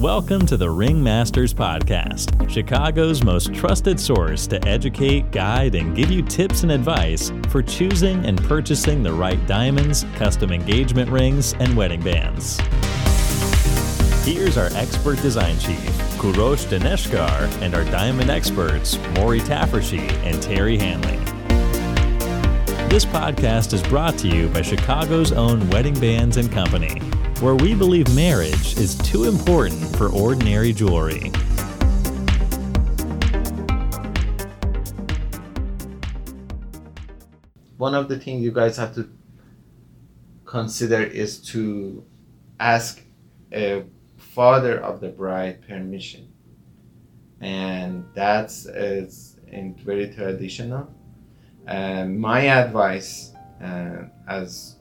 Welcome to the Ringmasters Podcast, Chicago's most trusted source to educate, guide, and give you tips and advice for choosing and purchasing the right diamonds, custom engagement rings, and wedding bands. Here's our expert design chief, Kurosh Dineshkar, and our diamond experts, Maury Taffershy and Terry Hanley. This podcast is brought to you by Chicago's own Wedding Bands and Company where we believe marriage is too important for ordinary jewelry. One of the things you guys have to consider is to ask a father of the bride permission. And that's in very traditional. And my advice, uh, as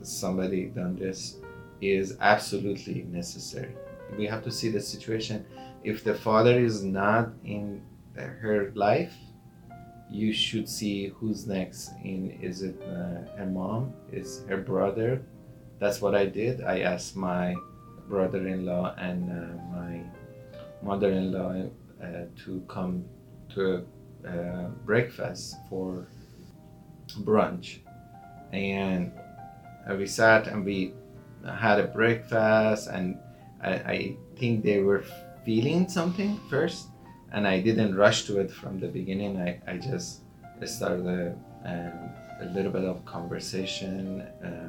somebody done this, is absolutely necessary. We have to see the situation. If the father is not in her life, you should see who's next. In is it uh, her mom? Is her brother? That's what I did. I asked my brother-in-law and uh, my mother-in-law uh, to come to uh, breakfast for brunch, and we sat and we had a breakfast and I, I think they were feeling something first and I didn't rush to it from the beginning. I, I just started a, um, a little bit of conversation uh,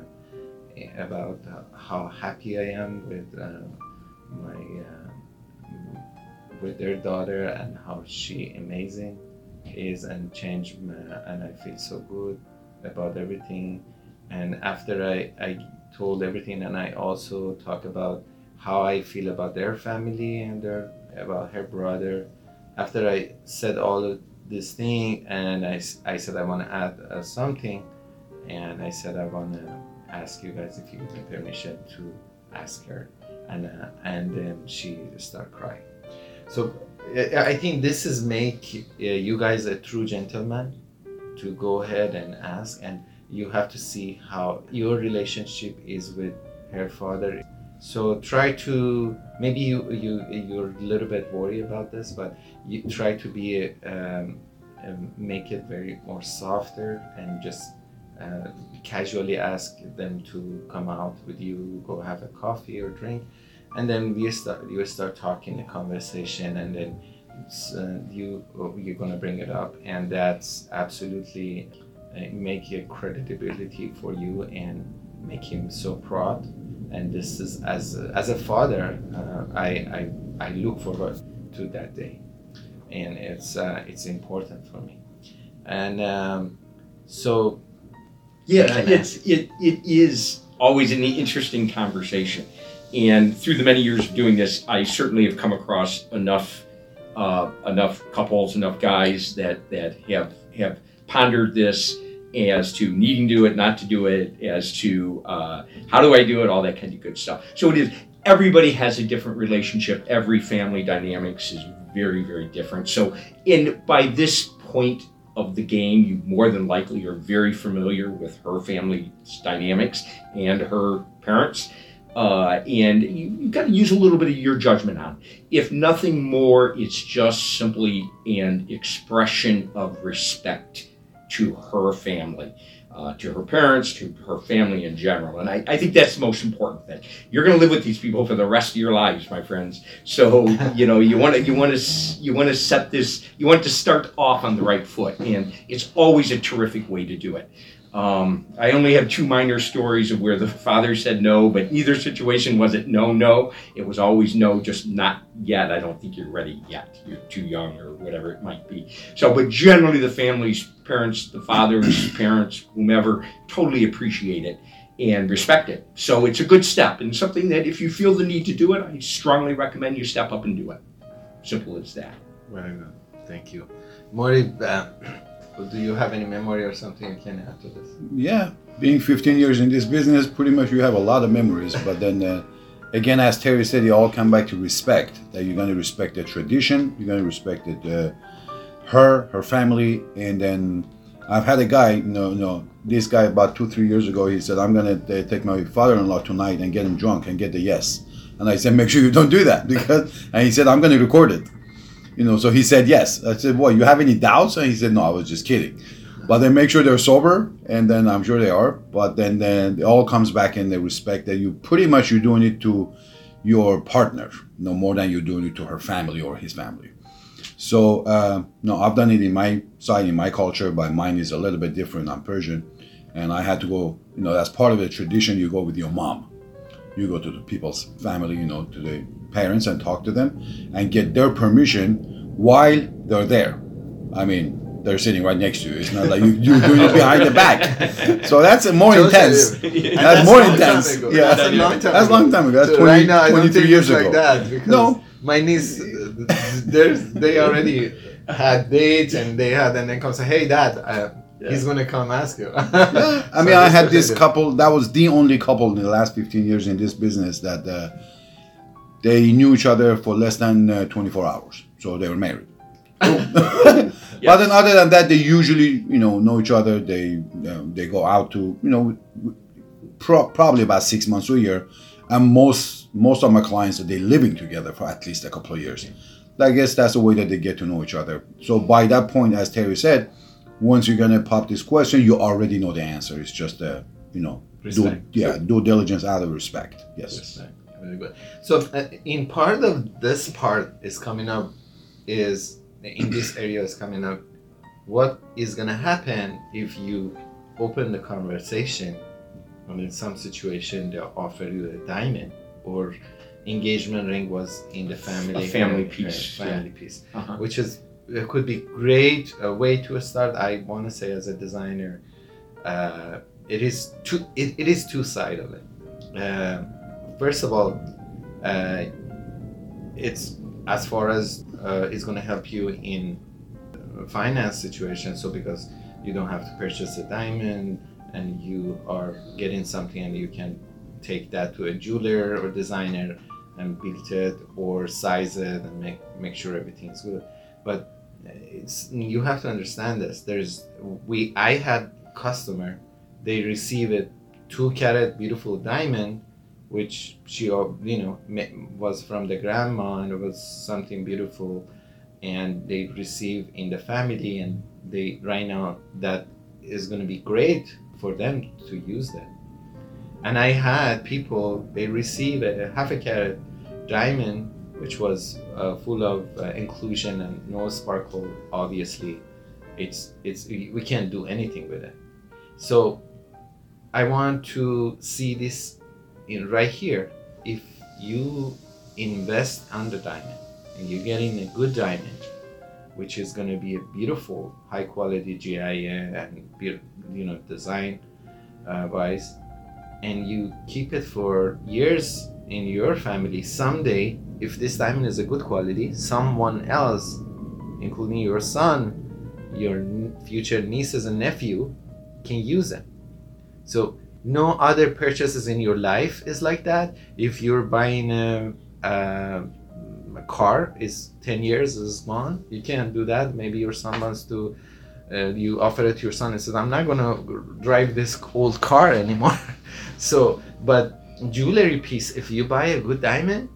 about how happy I am with uh, my uh, with their daughter and how she amazing is and changed and I feel so good about everything. And after I, I told everything and I also talk about how I feel about their family and their about her brother. After I said all of this thing and I, I said I want to add uh, something and I said I want to ask you guys if you give me permission to ask her and uh, and then she start crying. So I think this is make uh, you guys a true gentleman to go ahead and ask and you have to see how your relationship is with her father. So try to maybe you you you're a little bit worried about this but you try to be um, um, make it very more softer and just uh, casually ask them to come out with you go have a coffee or drink. And then we start you start talking a conversation and then uh, you you're gonna bring it up. And that's absolutely make a credibility for you and make him so proud. And this is as a, as a father uh, I, I I look forward to that day. And it's uh, it's important for me. And um, so yeah it's it, it is always an interesting conversation. And through the many years of doing this I certainly have come across enough uh, enough couples enough guys that that have have pondered this as to needing to do it, not to do it, as to uh, how do I do it, all that kind of good stuff. So it is, everybody has a different relationship. Every family dynamics is very, very different. So, in by this point of the game, you more than likely are very familiar with her family's dynamics and her parents. Uh, and you, have got to use a little bit of your judgment on it. If nothing more, it's just simply an expression of respect to her family, uh, to her parents, to her family in general. And I, I think that's the most important thing. You're going to live with these people for the rest of your lives, my friends. So you know you want to you want to you want to set this you want to start off on the right foot, and it's always a terrific way to do it. Um, I only have two minor stories of where the father said no, but either situation was it no, no. It was always no, just not yet. I don't think you're ready yet. You're too young or whatever it might be. So, but generally, the family's parents, the father's parents, whomever, totally appreciate it and respect it. So it's a good step and something that if you feel the need to do it, I strongly recommend you step up and do it. Simple as that. Good. Thank you. Maury, uh, do you have any memory or something you can add to this? Yeah, being 15 years in this business, pretty much you have a lot of memories. But then, uh, again, as Terry said, you all come back to respect. That you're going to respect the tradition, you're going to respect it, uh, her, her family, and then I've had a guy, you know, you know, this guy about two, three years ago, he said, I'm going to uh, take my father-in-law tonight and get him drunk and get the yes. And I said, make sure you don't do that because. And he said, I'm going to record it. You know, so he said yes. I said, "What? You have any doubts?" And he said, "No, I was just kidding." But then make sure they're sober, and then I'm sure they are. But then then it all comes back in the respect that you pretty much you're doing it to your partner, no more than you're doing it to her family or his family. So uh, no, I've done it in my side, in my culture, but mine is a little bit different. I'm Persian, and I had to go. You know, that's part of the tradition. You go with your mom. You go to the people's family, you know, to the parents and talk to them and get their permission while they're there. I mean, they're sitting right next to you. It's not like you, you're doing it behind the back. So that's a more intense. And That's more intense. ago. Yeah. that's a long time That's ago. long time ago. That's So 20, right now, I don't 22 think years it's ago. like that because No. my niece, uh, there's they already had dates and they had, and then come say, "Hey, Dad, uh, he's gonna come ask you." Yeah, I mean, I had this couple. That was the only couple in the last 15 years in this business that uh, they knew each other for less than uh, 24 hours. So they were married. But then, other than that, they usually, you know, know each other. They uh, they go out to, you know, pro- probably about six months to a year, and most most of my clients they're living together for at least a couple of years. I guess that's the way that they get to know each other. So by that point, as Terry said, once you're gonna pop this question, you already know the answer. It's just a, you know, Respect. yeah, due diligence out of respect. Yes. Respect. Very good. So, uh, in part of this part is coming up, is in this area is coming up. What is gonna happen if you open the conversation, and in some situation they offer you a diamond or engagement ring was in the family A family uh, piece, uh, family piece, Uh-huh. which is it could be great a way to start. I want to say as a designer, uh, it is two. It, it is two side of it. Um first of all, uh, it's as far as uh, it's going to help you in uh, finance situation. So because you don't have to purchase a diamond and you are getting something and you can take that to a jeweler or designer and build it or size it and make make sure everything's good. But it's you have to understand this. There's we I had customer they receive a two carat beautiful diamond which she uh, you know was from the grandma and it was something beautiful. And they receive in the family and they right now that is going to be great for them to use that. And i had people they receive a half a carat diamond which was uh, full of uh, inclusion and no sparkle obviously. It's it's we can't do anything with it. So i want to see this in right here if you invest on the diamond and you're getting a good diamond which is going to be a beautiful high quality GIA and you know design uh, wise and you keep it for years in your family someday if this diamond is a good quality someone else including your son your future nieces and nephew can use it. So no other purchases in your life is like that if you're buying a, a, a car is 10 years is gone you can't do that maybe your son wants to uh, you offer it to your son and says i'm not going to drive this old car anymore so but jewelry piece if you buy a good diamond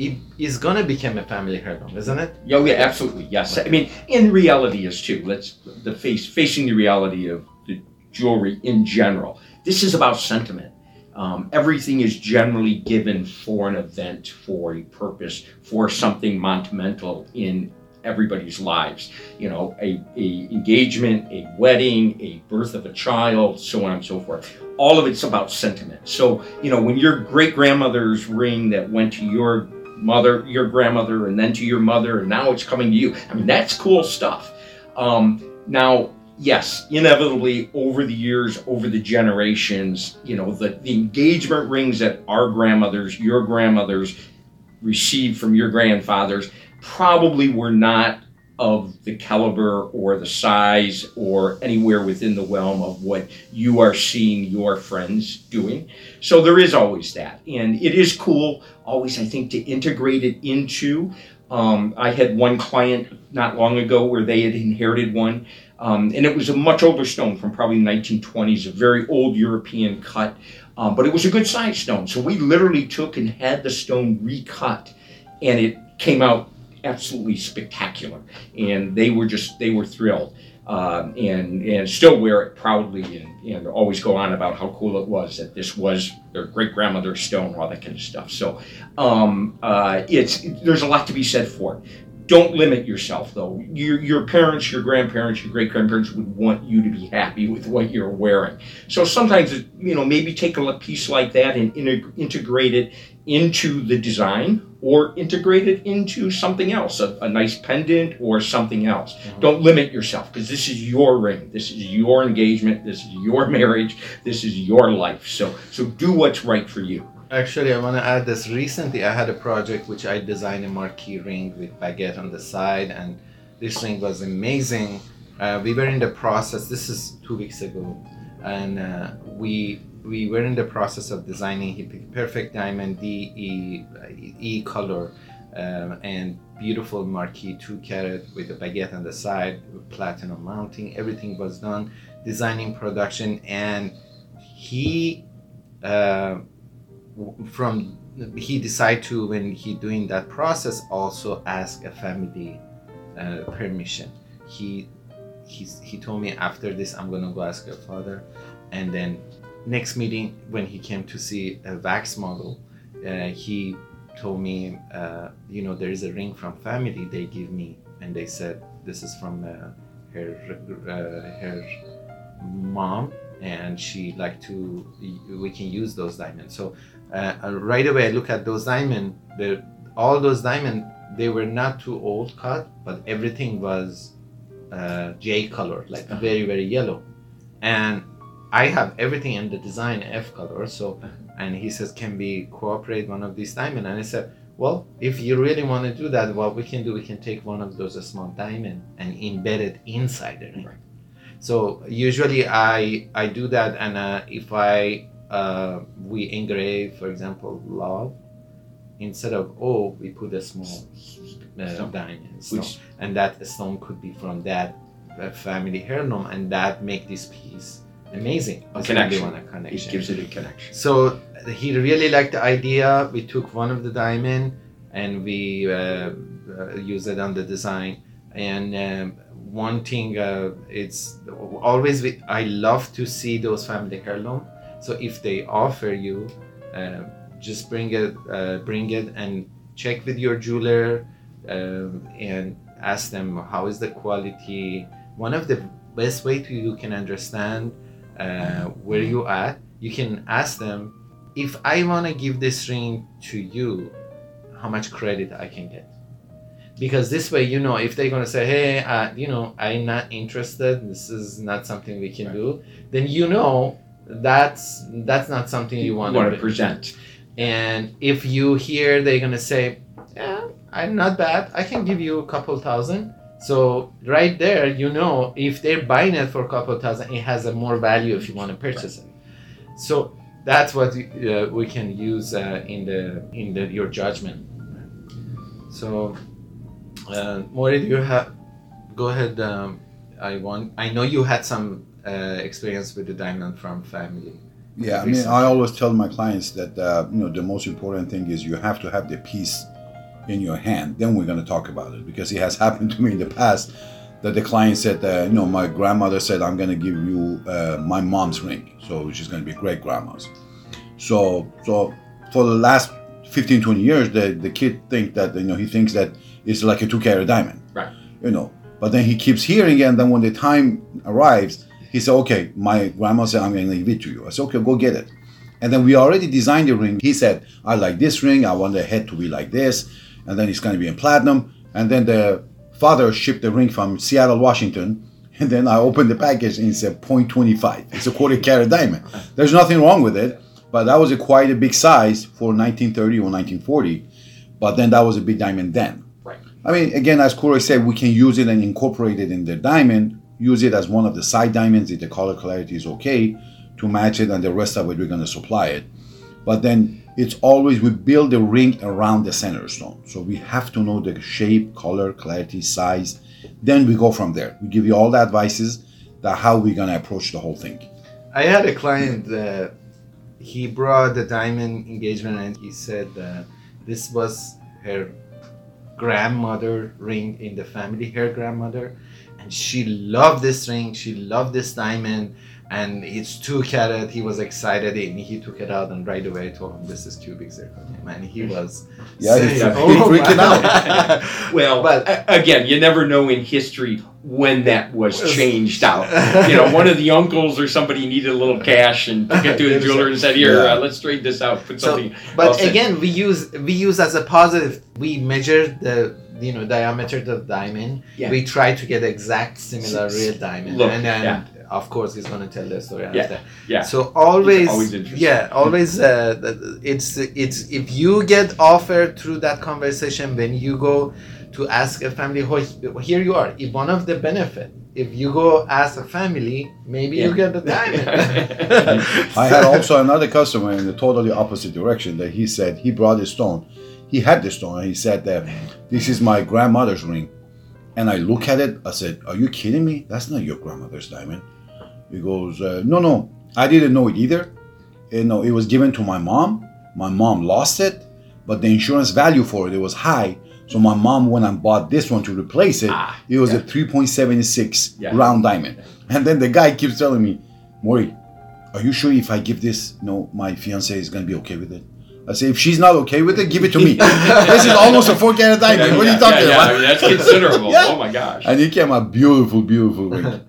it is going to become a family heirloom isn't it Yeah, oh, yeah, absolutely. Yes. I mean, in reality is too. Let's the face facing the reality of the jewelry in general. This is about sentiment. Um, everything is generally given for an event, for a purpose, for something monumental in everybody's lives. You know, a, a engagement, a wedding, a birth of a child, so on and so forth. All of it's about sentiment. So, you know, when your great grandmother's ring that went to your mother, your grandmother, and then to your mother, and now it's coming to you. I mean, that's cool stuff. Um, now, yes, inevitably over the years, over the generations, you know, the, the engagement rings that our grandmothers, your grandmothers received from your grandfathers probably were not of the caliber or the size or anywhere within the realm of what you are seeing your friends doing. So there is always that. And it is cool, always, I think, to integrate it into. Um, I had one client not long ago where they had inherited one, um, and it was a much older stone from probably the 1920s, a very old European cut. Um, but it was a good size stone. So we literally took and had the stone recut, and it came out absolutely spectacular. And they were just they were thrilled. Um, and and still wear it proudly and, and always go on about how cool it was that this was their great grandmother's stone, all that kind of stuff. So um, uh, it's there's a lot to be said for it don't limit yourself though. Your, your parents, your grandparents, your great grandparents would want you to be happy with what you're wearing. So sometimes, you know, maybe take a piece like that and integrate it into the design or integrate it into something else, a, a nice pendant or something else. Mm-hmm. Don't limit yourself because this is your ring, this is your engagement, this is your marriage, this is your life. So, so do what's right for you. Actually, I want to add this. Recently, I had a project which I designed a marquise ring with baguette on the side, and this ring was amazing. Uh, we were in the process. This is two weeks ago, and uh, we we were in the process of designing. He picked perfect diamond D E E color, um, and beautiful marquise two carat with a baguette on the side, platinum mounting. Everything was done, designing production, and he. From he decided to when he doing that process also ask a family uh, permission. He he he told me after this i'm gonna go ask your father. And then next meeting when he came to see a wax model uh, he told me uh, you know there is a ring from family they give me. And they said this is from uh, her uh, her mom and she like to we can use those diamonds. So uh, right away I look at those diamond. The all those diamond they were not too old cut, but everything was uh, J color, like uh-huh. very very yellow. And I have everything in the design F color. So, uh-huh. and he says, can we cooperate one of these diamond? And I said, well, if you really want to do that, what we can do, we can take one of those small diamond and embed it inside the ring. Right. So usually I I do that, and uh, if I uh, we engrave, for example, love. Instead of O, we put a small uh, diamond stone, Which, and that stone could be from that uh, family heirloom, and that make this piece amazing. A connection. a connection. It gives it a connection. So he really liked the idea. We took one of the diamond and we uh, uh, used it on the design. And um, one thing, uh, it's always we, I love to see those family heirloom so if they offer you, uh, just bring it, uh, bring it, and check with your jeweler um, and ask them how is the quality. One of the best way to you can understand uh, where you at. You can ask them if I want to give this ring to you, how much credit I can get because this way you know if they're going to say hey uh, you know i'm not interested this is not something we can right. do then you know that's that's not something you, want, want to present. And if you hear they're gonna say, "Yeah, I'm not bad. I can give you a couple thousand. So right there, you know, if they're buying it for a couple thousand, it has a more value if you want to purchase it. So that's what uh, we can use uh, in the in the your judgment. So, uh, Maury, you have go ahead. Um, I want. I know you had some uh, experience with the diamond from family? Yeah, I mean, I always tell my clients that uh, you know the most important thing is you have to have the piece in your hand. Then we're going to talk about it because it has happened to me in the past that the client said, uh, you know, my grandmother said I'm going to give you uh, my mom's ring, so she's going to be great grandma's. So, so for the last 15, 20 years, the the kid think that you know he thinks that it's like a two carat diamond, right? You know, but then he keeps hearing it, and then when the time arrives he said, okay, my grandma said, I'm going to give it to you. I said, okay, go get it. And then we already designed the ring. He said, I like this ring. I want the head to be like this. And then it's going to be in platinum. And then the father shipped the ring from Seattle, Washington. And then I opened the package and it said 0.25. It's a quarter carat diamond. There's nothing wrong with it, but that was a quite a big size for 1930 or 1940. But then that was a big diamond then. Right. I mean, again, as Corey said, we can use it and incorporate it in the diamond use it as one of the side diamonds if the color clarity is okay to match it and the rest of it we're going to supply it. But then it's always we build the ring around the center stone. So we have to know the shape color clarity size. Then we go from there. We give you all the advices that how we're going to approach the whole thing. I had a client uh, he brought the diamond engagement and he said that this was her grandmother ring in the family, her grandmother, and she loved this ring. She loved this diamond, and it's two carat. He was excited, and he took it out and right away told him this is cubic zirconium, and he was Yeah, saying, he's "Oh freaking my-" Well, But- again, you never know in history when that was Was- changed out. You know, one of the uncles or somebody needed a little cash and took it to the jeweler and said, "Here, Yeah. uh, let's trade this out. Put So, something." but else in." again, we use we use as a positive. We measure the you know diameter of the diamond. Yeah. We try to get exact similar real diamond, look, and then yeah. Of course he's gonna tell the story Yeah, after. yeah. So always, always interesting. yeah, always. Uh, it's it's if you get offered through that conversation when you go to ask a family, "Oh, here you are. If one of the benefit, if you go ask a family, maybe you get the diamond. I had also another customer in the totally opposite direction that he said he brought a stone. He had the stone and he said that this is my grandmother's ring. And I look at it, I said, Are you kidding me? That's not your grandmother's diamond. He goes, uh, No, no, I didn't know it either. You know, it was given to my mom. My mom lost it, but the insurance value for it, it was high. So my mom went and bought this one to replace it. Ah, it was yeah. a 3.76 Yeah. round diamond. And then the guy keeps telling me, Maury, are you sure if I give this, you know, my fiance is gonna be okay with it? I say, if she's not okay with it, give it to me. this is almost a four carat diamond. what are you talking about? I mean, that's considerable. Oh my gosh. And it came a beautiful, beautiful ring.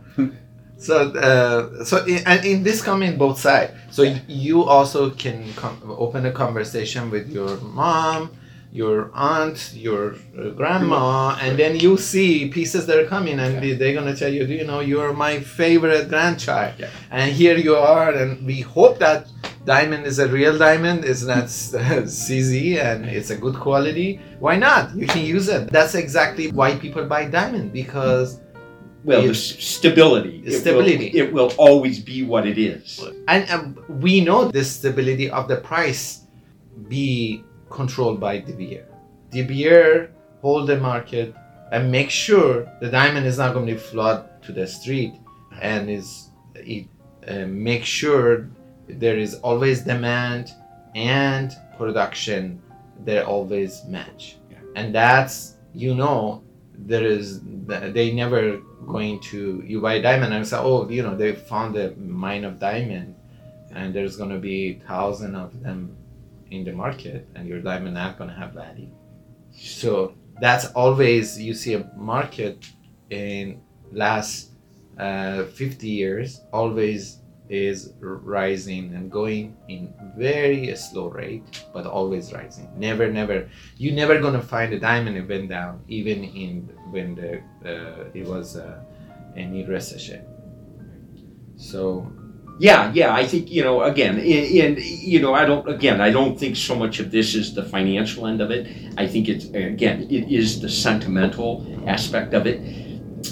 So, uh, so in, and in this come in both sides. So you also can open a conversation with your mom, your aunt, your uh, grandma, and then you see pieces that are coming, and they- they're gonna tell you, do you know, you're my favorite grandchild, Yeah. and here you are, and we hope that diamond is a real diamond, it's not CZ, and it's a good quality. Why not? You can use it. That's exactly why people buy diamond because well, the it's- s- stability. the It will- stability. It will, always be what it is. and um, we know the stability of the price be controlled by De Beer. De Beer hold the market and make sure the diamond is not going to flood to the street and is it uh, make sure there is always demand and production they always match Yeah. and that's you know there is they never going to you buy diamond and say oh you know they found a mine of diamond and there's going to be thousand of them in the market and your diamond not going to have value. So that's always you see a market in last uh, 50 years always is rising and going in very slow rate but always rising never never You're never gonna find a diamond it went down even in when the uh, it was uh, any recession so Yeah, yeah. I think you know. Again, and you know, I don't. Again, I don't think so much of this is the financial end of it. I think it's again, it is the sentimental aspect of it.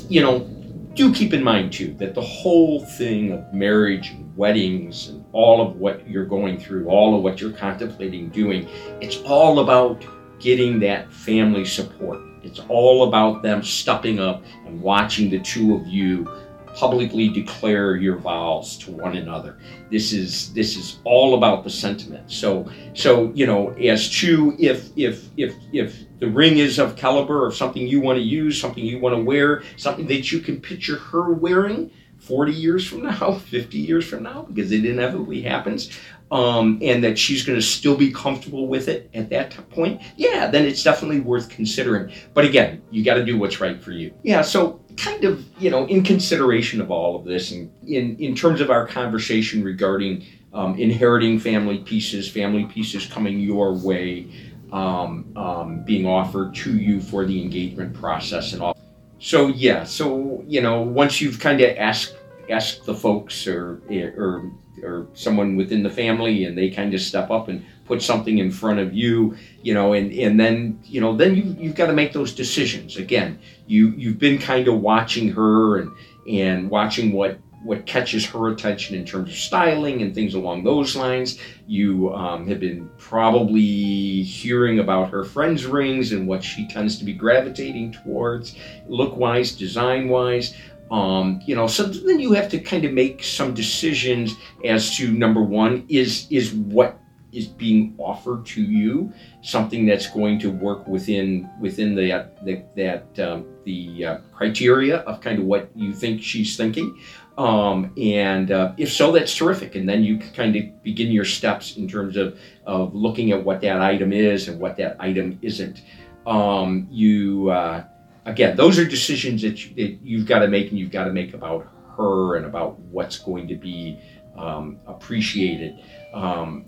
You know, do keep in mind too that the whole thing of marriage and weddings and all of what you're going through, all of what you're contemplating doing, it's all about getting that family support. It's all about them stepping up and watching the two of you publicly declare your vows to one another. This is this is all about the sentiment. So so you know, as Chu, if if if if the ring is of caliber of something you want to use, something you want to wear, something that you can picture her wearing 40 years from now, 50 years from now, because it inevitably happens, um, and that she's going to still be comfortable with it at that point, yeah, then it's definitely worth considering. But again, you got to do what's right for you. Yeah, so kind of, you know, in consideration of all of this, and in, in terms of our conversation regarding um, inheriting family pieces, family pieces coming your way, um, um, being offered to you for the engagement process and all. So yeah, so you know, once you've kind of asked asked the folks or or or someone within the family, and they kind of step up and put something in front of you, you know, and and then you know, then you you've got to make those decisions. Again, you you've been kind of watching her and and watching what what catches her attention in terms of styling and things along those lines. You um, have been probably hearing about her friends' rings and what she tends to be gravitating towards, look wise, design wise. Um, you know, so then you have to kind of make some decisions as to number one is is what is being offered to you something that's going to work within within the, the that um, the uh, criteria of kind of what you think she's thinking. Um, and uh, if so that's terrific. And then you can kind of begin your steps in terms of of looking at what that item is and what that item isn't. Um, you uh, again those are decisions that, you, that you've got to make and you've got to make about her and about what's going to be um, appreciated. Um,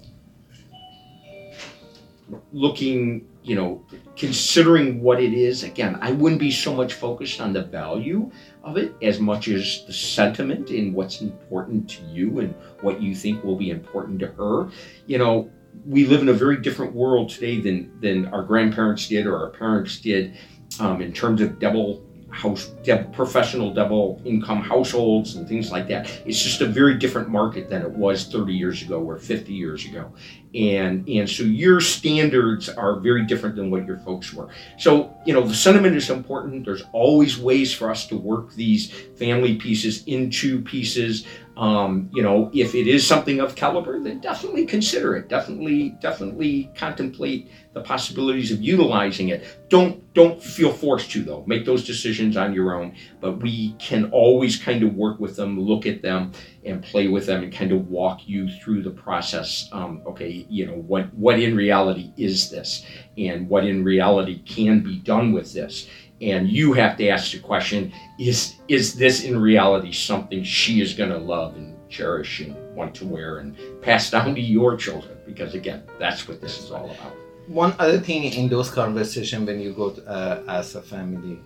looking, you know, considering what it is, again, I wouldn't be so much focused on the value of it as much as the sentiment in what's important to you and what you think will be important to her. You know, we live in a very different world today than than our grandparents did or our parents did um, in terms of double house professional double income households and things like that. It's just a very different market than it was 30 years ago or 50 years ago. And and so your standards are very different than what your folks were. So you know the sentiment is important. There's always ways for us to work these family pieces into pieces um, you know, if it is something of caliber, then definitely consider it. Definitely, definitely contemplate the possibilities of utilizing it. Don't don't feel forced to though. Make those decisions on your own. But we can always kind of work with them, look at them, and play with them, and kind of walk you through the process. Um, okay, you know what what in reality is this, and what in reality can be done with this and you have to ask the question is is this in reality something she is going to love and cherish and want to wear and pass down to your children because again that's what this is all about one other thing in those conversations when you go to, uh, as a family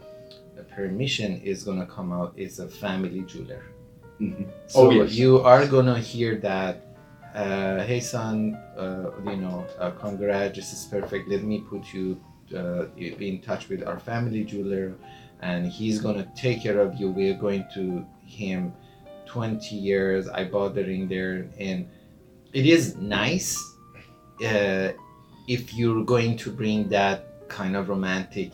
a permission is going to come out is a family jeweler mm-hmm. so oh, yes. you are going to hear that uh, hey son uh, you know uh, congrats this is perfect let me put you uh, be in touch with our family jeweler and he's going to take care of you. We're going to him 20 years. I bought the ring there and it is nice uh, if you're going to bring that kind of romantic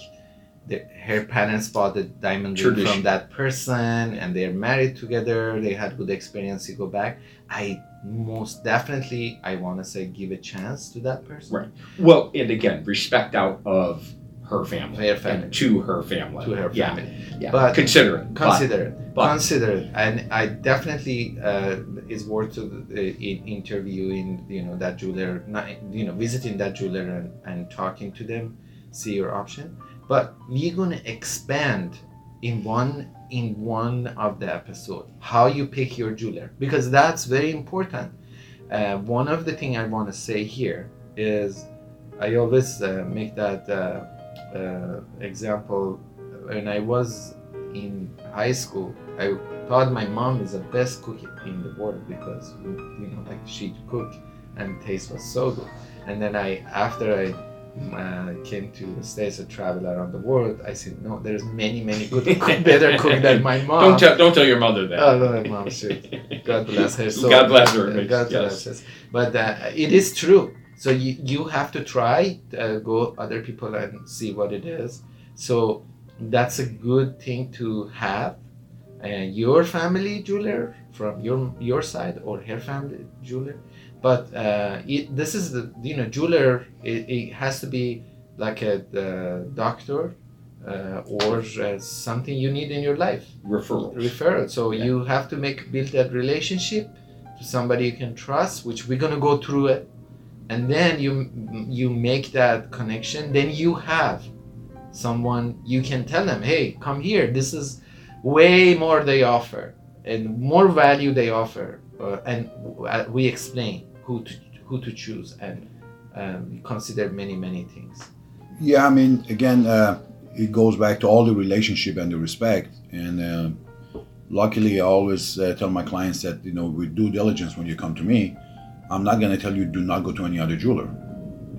the, her parents bought the diamond ring from that person and they're married together. They had good experience to go back. I most definitely I want to say give a chance to that person. Right. Well, and again, respect out of her family, her family. to her family, to her family. Yeah, yeah. But consider it. Consider it. But, consider it. And I definitely uh, is worth to uh, in interviewing, you know, that jeweler, not, you know, visiting that jeweler and, and talking to them, see your option. But we're gonna expand in one in one of the episode how you pick your jeweler because that's very important. Uh, one of the thing i want to say here is i always uh, make that uh, uh, example. When i was in high school i thought my mom is the best cook in the world because you know like she cook and taste was so good. And then i after i uh, came to the states to travel around the world, I said, no, there's many, many good, better cook than my mom. Don't tell, don't tell your mother that. Oh, no, mom. God bless her. So, God bless her. Uh, God yes. bless her. But uh, it is true. So you, you have to try, uh, go other people and see what it is. So that's a good thing to have. And your family jeweler from your your side or her family jeweler but uh, it, this is the you know jeweler it, it has to be like a doctor uh, or uh, something you need in your life. Referral referral. So yeah. you have to make build that relationship to somebody you can trust which we're going to go through it. And then you you make that connection. Then you have someone you can tell them hey come here. This is way more they offer and more value they offer. Uh, and uh, we explain who to who to choose and um, consider many many things. Yeah, I mean, again, uh, it goes back to all the relationship and the respect. And uh, luckily, I always uh, tell my clients that you know, with due diligence, when you come to me, I'm not going to tell you do not go to any other jeweler.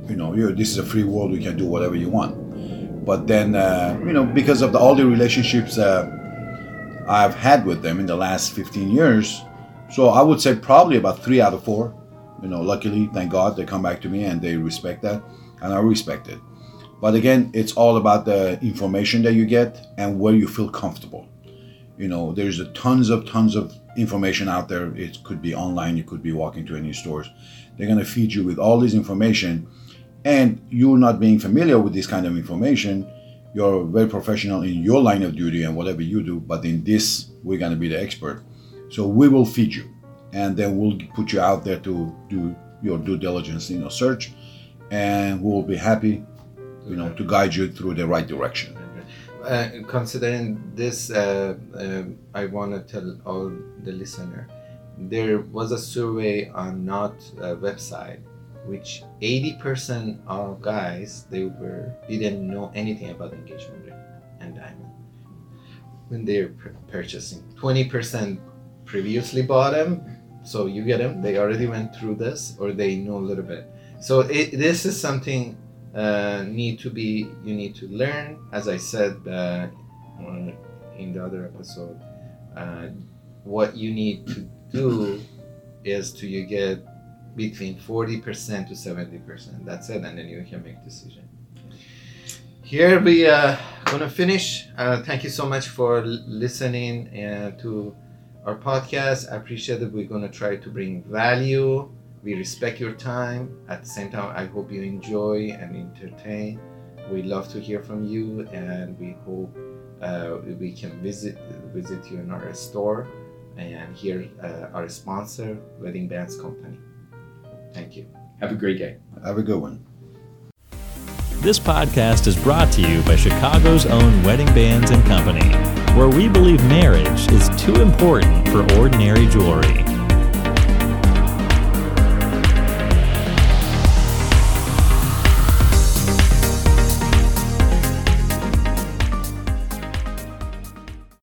You know, this is a free world; we can do whatever you want. But then, uh, you know, because of the, all the relationships uh, I've had with them in the last 15 years, so I would say probably about three out of four you know, luckily, thank God, they come back to me and they respect that, and I respect it. But again, it's all about the information that you get and where you feel comfortable. You know, there's a tons of tons of information out there. It could be online, you could be walking to any stores. They're gonna feed you with all this information, and you're not being familiar with this kind of information, you're very professional in your line of duty and whatever you do. But in this, we're gonna be the expert. So we will feed you, and then we'll put you out there to do your due diligence, you know, search, and we will be happy, you know, to guide you through the right direction. Uh, considering this, uh, uh, I want to tell all the listener, there was a survey on not a website, which 80% of guys they were didn't know anything about engagement ring and diamond when they're purchasing. 20% previously bought them, so you get them. They already went through this, or they know a little bit. So it, this is something uh, need to be you need to learn as i said uh, in the other episode uh, what you need to do is to you get between 40% to 70% that's it and then you can make decision here we uh, gonna finish uh, thank you so much for listening uh, to our podcast i appreciate that we're gonna try to bring value we respect your time. At the same time, I hope you enjoy and entertain. We love to hear from you, and we hope uh, we can visit visit you in our store and hear uh, our sponsor, Wedding Bands Company. Thank you. Have a great day. Have a good one. This podcast is brought to you by Chicago's own Wedding Bands and Company, where we believe marriage is too important for ordinary jewelry.